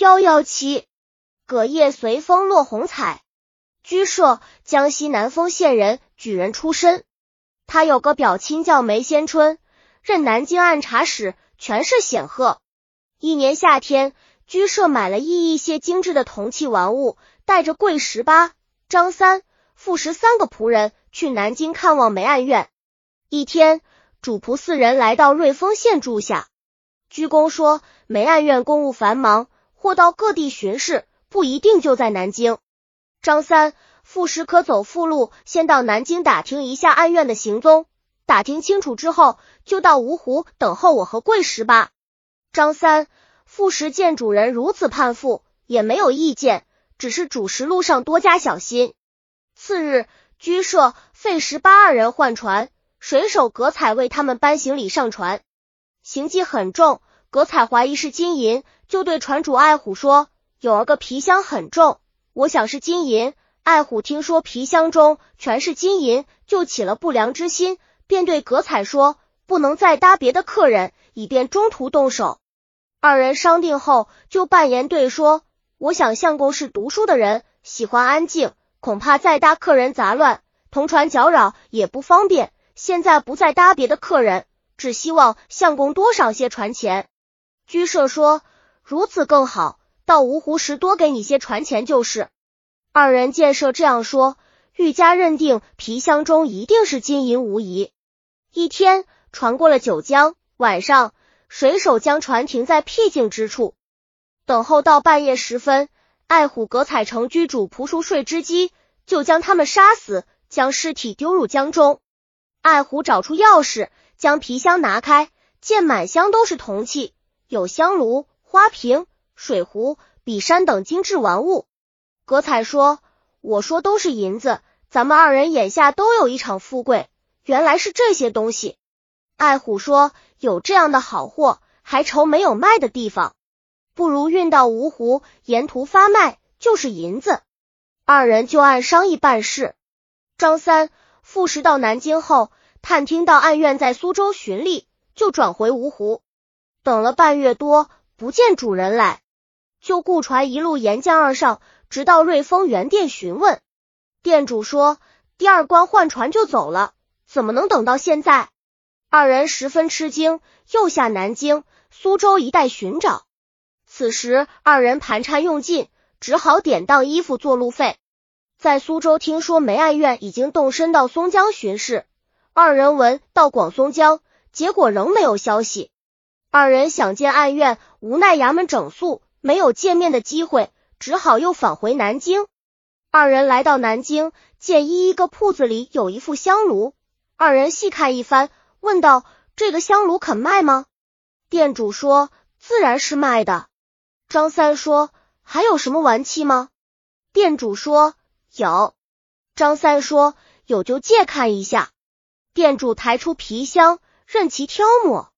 幺幺七，葛叶随风落红彩。居舍，江西南丰县人，举人出身。他有个表亲叫梅先春，任南京按察使，权势显赫。一年夏天，居舍买了一一些精致的铜器玩物，带着桂十八、张三、傅十三个仆人去南京看望梅案院。一天，主仆四人来到瑞丰县住下。居公说，梅案院公务繁忙，或到各地巡视，不一定就在南京。张三。副使可走附路，先到南京打听一下案院的行踪，打听清楚之后，就到芜湖等候我和桂十八。张三副使见主人如此盼复，也没有意见，只是主食路上多加小心。次日，居舍费十八二人换船，水手葛彩为他们搬行李上船，行迹很重。葛彩怀疑是金银，就对船主爱虎说：“有儿个皮箱很重，我想是金银。”爱虎听说皮箱中全是金银，就起了不良之心，便对葛彩说：“不能再搭别的客人，以便中途动手。”二人商定后，就半言对说：“我想相公是读书的人，喜欢安静，恐怕再搭客人杂乱，同船搅扰也不方便。现在不再搭别的客人，只希望相公多赏些船钱。”居舍说：“如此更好，到芜湖时多给你些船钱就是。”二人见设这样说，愈加认定皮箱中一定是金银无疑。一天，船过了九江，晚上，水手将船停在僻静之处，等候到半夜时分，爱虎葛彩城居主仆熟睡之机，就将他们杀死，将尸体丢入江中。爱虎找出钥匙，将皮箱拿开，见满箱都是铜器，有香炉、花瓶、水壶、笔山等精致玩物。葛彩说：“我说都是银子，咱们二人眼下都有一场富贵，原来是这些东西。”爱虎说：“有这样的好货，还愁没有卖的地方？不如运到芜湖，沿途发卖，就是银子。”二人就按商议办事。张三复时到南京后，探听到案院在苏州巡历，就转回芜湖。等了半月多，不见主人来，就雇船一路沿江而上。直到瑞丰原店询问，店主说第二关换船就走了，怎么能等到现在？二人十分吃惊，又下南京、苏州一带寻找。此时二人盘缠用尽，只好典当衣服做路费。在苏州听说梅爱院已经动身到松江巡视，二人闻到广松江，结果仍没有消息。二人想见案院，无奈衙门整肃，没有见面的机会。只好又返回南京。二人来到南京，见一一个铺子里有一副香炉。二人细看一番，问道：“这个香炉肯卖吗？”店主说：“自然是卖的。”张三说：“还有什么玩器吗？”店主说：“有。”张三说：“有就借看一下。”店主抬出皮箱，任其挑摸。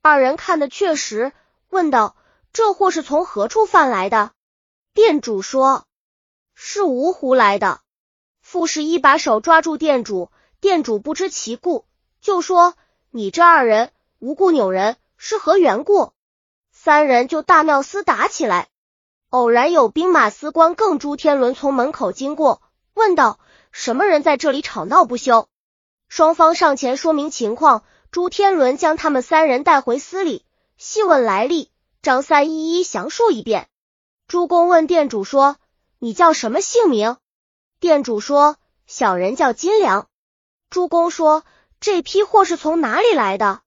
二人看的确实，问道：“这货是从何处贩来的？”店主说：“是芜湖来的。”傅氏一把手抓住店主，店主不知其故，就说：“你这二人无故扭人，是何缘故？”三人就大闹厮打起来。偶然有兵马司官更朱天伦从门口经过，问道：“什么人在这里吵闹不休？”双方上前说明情况，朱天伦将他们三人带回司里，细问来历，张三一一详述一遍。朱公问店主说：“你叫什么姓名？”店主说：“小人叫金良。”朱公说：“这批货是从哪里来的？”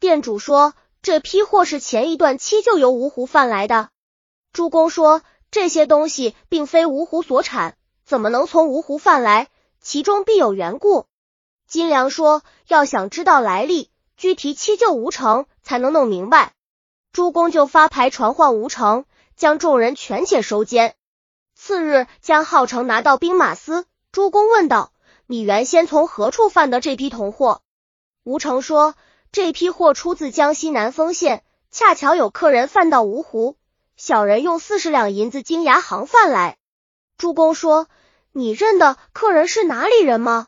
店主说：“这批货是前一段期就由芜湖贩来的。”朱公说：“这些东西并非芜湖所产，怎么能从芜湖贩来？其中必有缘故。”金良说：“要想知道来历，具提七舅吴城，才能弄明白。”朱公就发牌传唤吴城。将众人全且收监。次日，将浩成拿到兵马司。朱公问道：“你原先从何处贩得这批铜货？”吴成说：“这批货出自江西南丰县，恰巧有客人贩到芜湖，小人用四十两银子经牙行贩来。”朱公说：“你认得客人是哪里人吗？”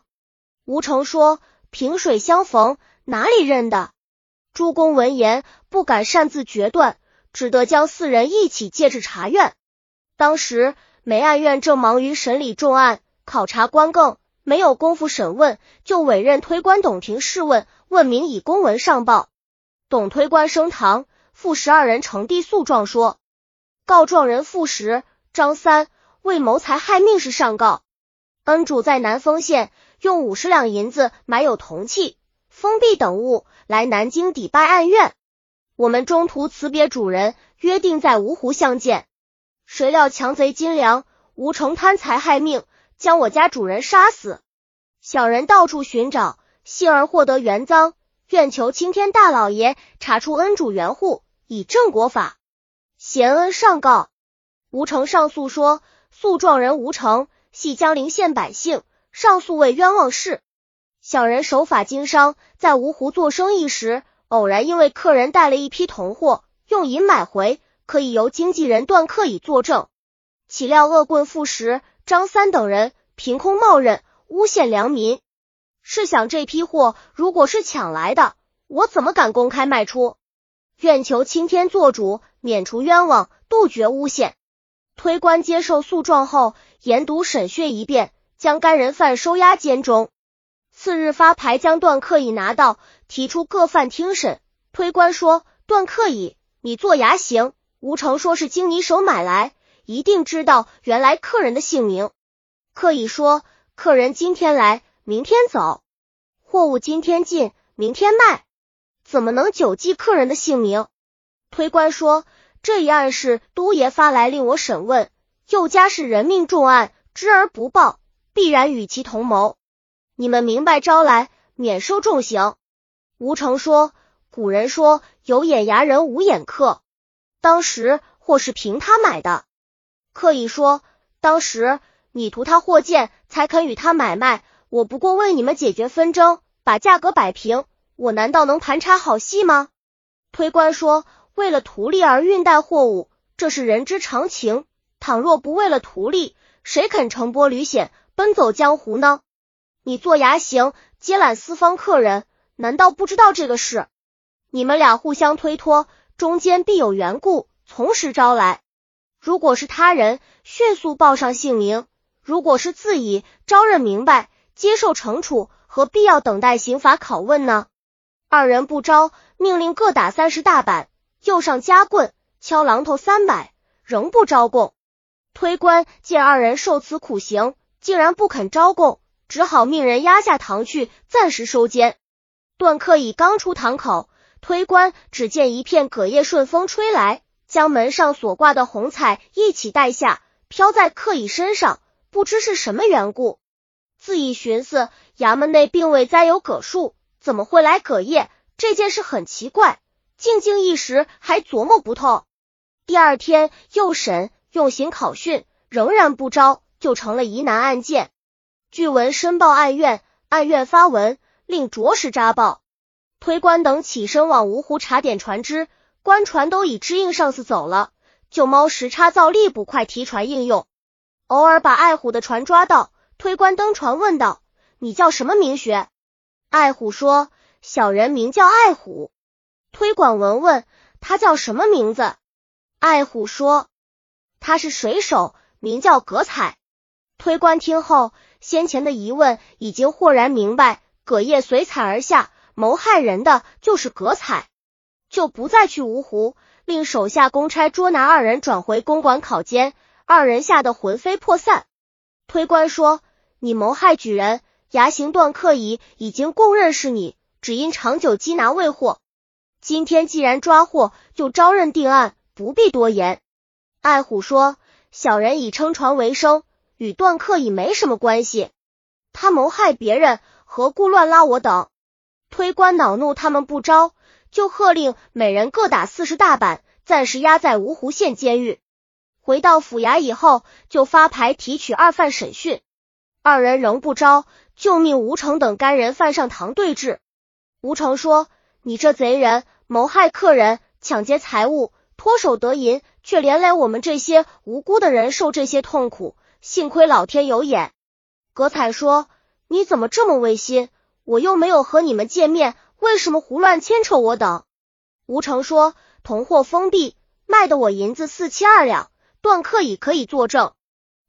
吴成说：“萍水相逢，哪里认得？”朱公闻言不敢擅自决断。只得将四人一起借至察院。当时梅案院正忙于审理重案，考察官更没有功夫审问，就委任推官董廷试问，问明以公文上报。董推官升堂，复十二人呈递诉状，说告状人傅石、张三为谋财害命事上告，恩主在南丰县用五十两银子买有铜器、封闭等物来南京抵拜案院。我们中途辞别主人，约定在芜湖相见。谁料强贼金良吴成贪财害命，将我家主人杀死。小人到处寻找，幸而获得原赃。愿求青天大老爷查出恩主原户，以正国法。贤恩上告。吴成上诉说，诉状人吴成系江陵县百姓，上诉为冤枉事。小人守法经商，在芜湖做生意时，偶然因为客人带了一批铜货，用银买回，可以由经纪人段克以作证。岂料恶棍傅石、张三等人凭空冒认，诬陷良民。试想这批货如果是抢来的，我怎么敢公开卖出？愿求青天做主，免除冤枉，杜绝诬陷。推官接受诉状后，研读审讯一遍，将该人犯收押监中。次日发牌将段克乙拿到，提出各犯听审。推官说：“段克乙，你做牙行。”吴成说是经你手买来，一定知道原来客人的姓名。克乙说：“客人今天来。”明天走，货物今天进，明天卖，怎么能久记客人的姓名？推官说这一案是都爷发来令我审问，又家是人命重案，知而不报，必然与其同谋。你们明白招来，免受重刑。吴成说，古人说有眼牙人无眼客，当时货是凭他买的。客以说，当时你图他货贱，才肯与他买卖。我不过为你们解决纷争，把价格摆平，我难道能盘查好戏吗？推官说，为了图利而运带货物，这是人之常情。倘若不为了图利，谁肯乘波履险，奔走江湖呢？你做牙行，接揽四方客人，难道不知道这个事？你们俩互相推脱，中间必有缘故，从实招来。如果是他人，迅速报上姓名；如果是自己，招认明白。接受惩处，何必要等待刑法拷问呢？二人不招，命令各打三十大板，又上夹棍，敲榔头三百，仍不招供。推官见二人受此苦刑，竟然不肯招供，只好命人押下堂去，暂时收监。段克已刚出堂口，推官只见一片葛叶顺风吹来，将门上所挂的红彩一起带下，飘在克乙身上，不知是什么缘故。自己寻思，衙门内并未栽有葛树，怎么会来葛叶？这件事很奇怪，静静一时还琢磨不透。第二天又审，用刑考讯，仍然不招，就成了疑难案件。据闻申报案院，案院发文令着实扎报。推官等起身往芜湖查点船只，官船都已支应上司走了，就猫时差造力捕快提船应用，偶尔把爱虎的船抓到。推官登船问道：“你叫什么名学？”爱虎说：“小人名叫爱虎。”推广文问他叫什么名字？爱虎说：“他是水手，名叫葛彩。”推官听后，先前的疑问已经豁然明白，葛叶随彩而下，谋害人的就是葛彩，就不再去芜湖，令手下公差捉拿二人，转回公馆考监。二人吓得魂飞魄散。推官说。你谋害举人，牙行段克乙已经供认是你，只因长久缉拿未获。今天既然抓获，就招认定案，不必多言。爱虎说：“小人以撑船为生，与段克已没什么关系。他谋害别人，何故乱拉我等？”推官恼怒，他们不招，就喝令每人各打四十大板，暂时押在芜湖县监狱。回到府衙以后，就发牌提取二犯审讯。二人仍不招，就命吴成等干人犯上堂对质。吴成说：“你这贼人，谋害客人，抢劫财物，脱手得银，却连累我们这些无辜的人受这些痛苦。幸亏老天有眼。”葛彩说：“你怎么这么违心？我又没有和你们见面，为什么胡乱牵扯我等？”吴成说：“同货封闭，卖的我银子四七二两，段客已可以作证。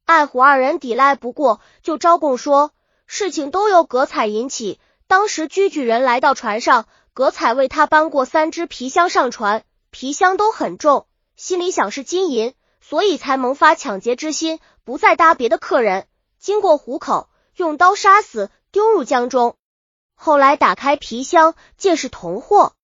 爱虎二人抵赖不过，就招供说事情都由葛彩引起。当时居举人来到船上，葛彩为他搬过三只皮箱上船，皮箱都很重，心里想是金银，所以才萌发抢劫之心，不再搭别的客人。经过虎口，用刀杀死，丢入江中。后来打开皮箱，见是铜货，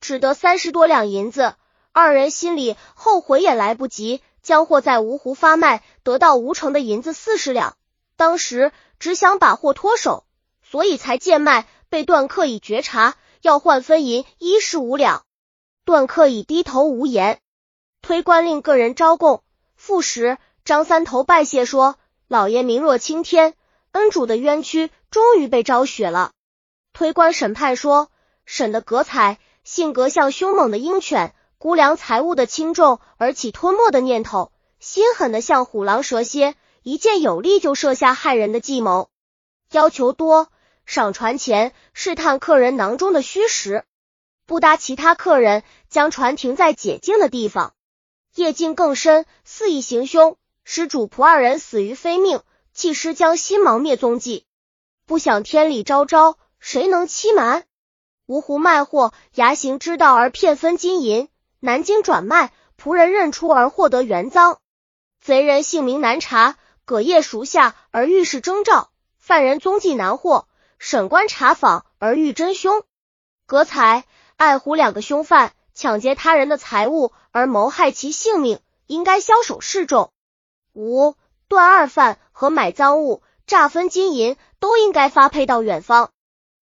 只得三十多两银子。二人心里后悔也来不及。将货在芜湖发卖，得到吴城的银子四十两。当时只想把货脱手，所以才贱卖，被段客乙觉察，要换分银一十五两。段克已低头无言。推官令个人招供。复时，张三头拜谢说：“老爷名若青天，恩主的冤屈终于被昭雪了。”推官审判说：“审的格才性格像凶猛的鹰犬。”估量财物的轻重而起吞没的念头，心狠的像虎狼蛇蝎，一见有利就设下害人的计谋。要求多，赏船钱试探客人囊中的虚实，不搭其他客人，将船停在解禁的地方。夜静更深，肆意行凶，使主仆二人死于非命，弃尸将心盲灭踪迹。不想天理昭昭，谁能欺瞒？芜湖卖货，牙行知道而骗分金银。南京转卖，仆人认出而获得原赃。贼人姓名难查，葛业熟下而遇事征兆，犯人踪迹难获。审官查访而遇真凶。葛才、爱虎两个凶犯抢劫他人的财物而谋害其性命，应该枭首示众。五段二犯和买赃物、诈分金银都应该发配到远方。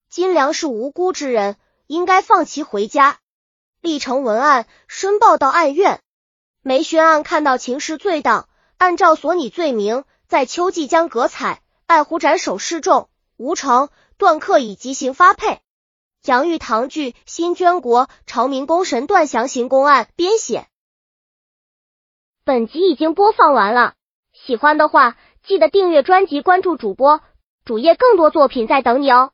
金良是无辜之人，应该放其回家。立成文案，申报到案院。梅宣案看到情势最当，按照所拟罪名，在秋季将葛彩、爱虎斩首示众。吴成、段克以极刑发配。杨玉堂剧《新捐国朝明功神段详行公案》编写。本集已经播放完了，喜欢的话记得订阅专辑，关注主播主页，更多作品在等你哦。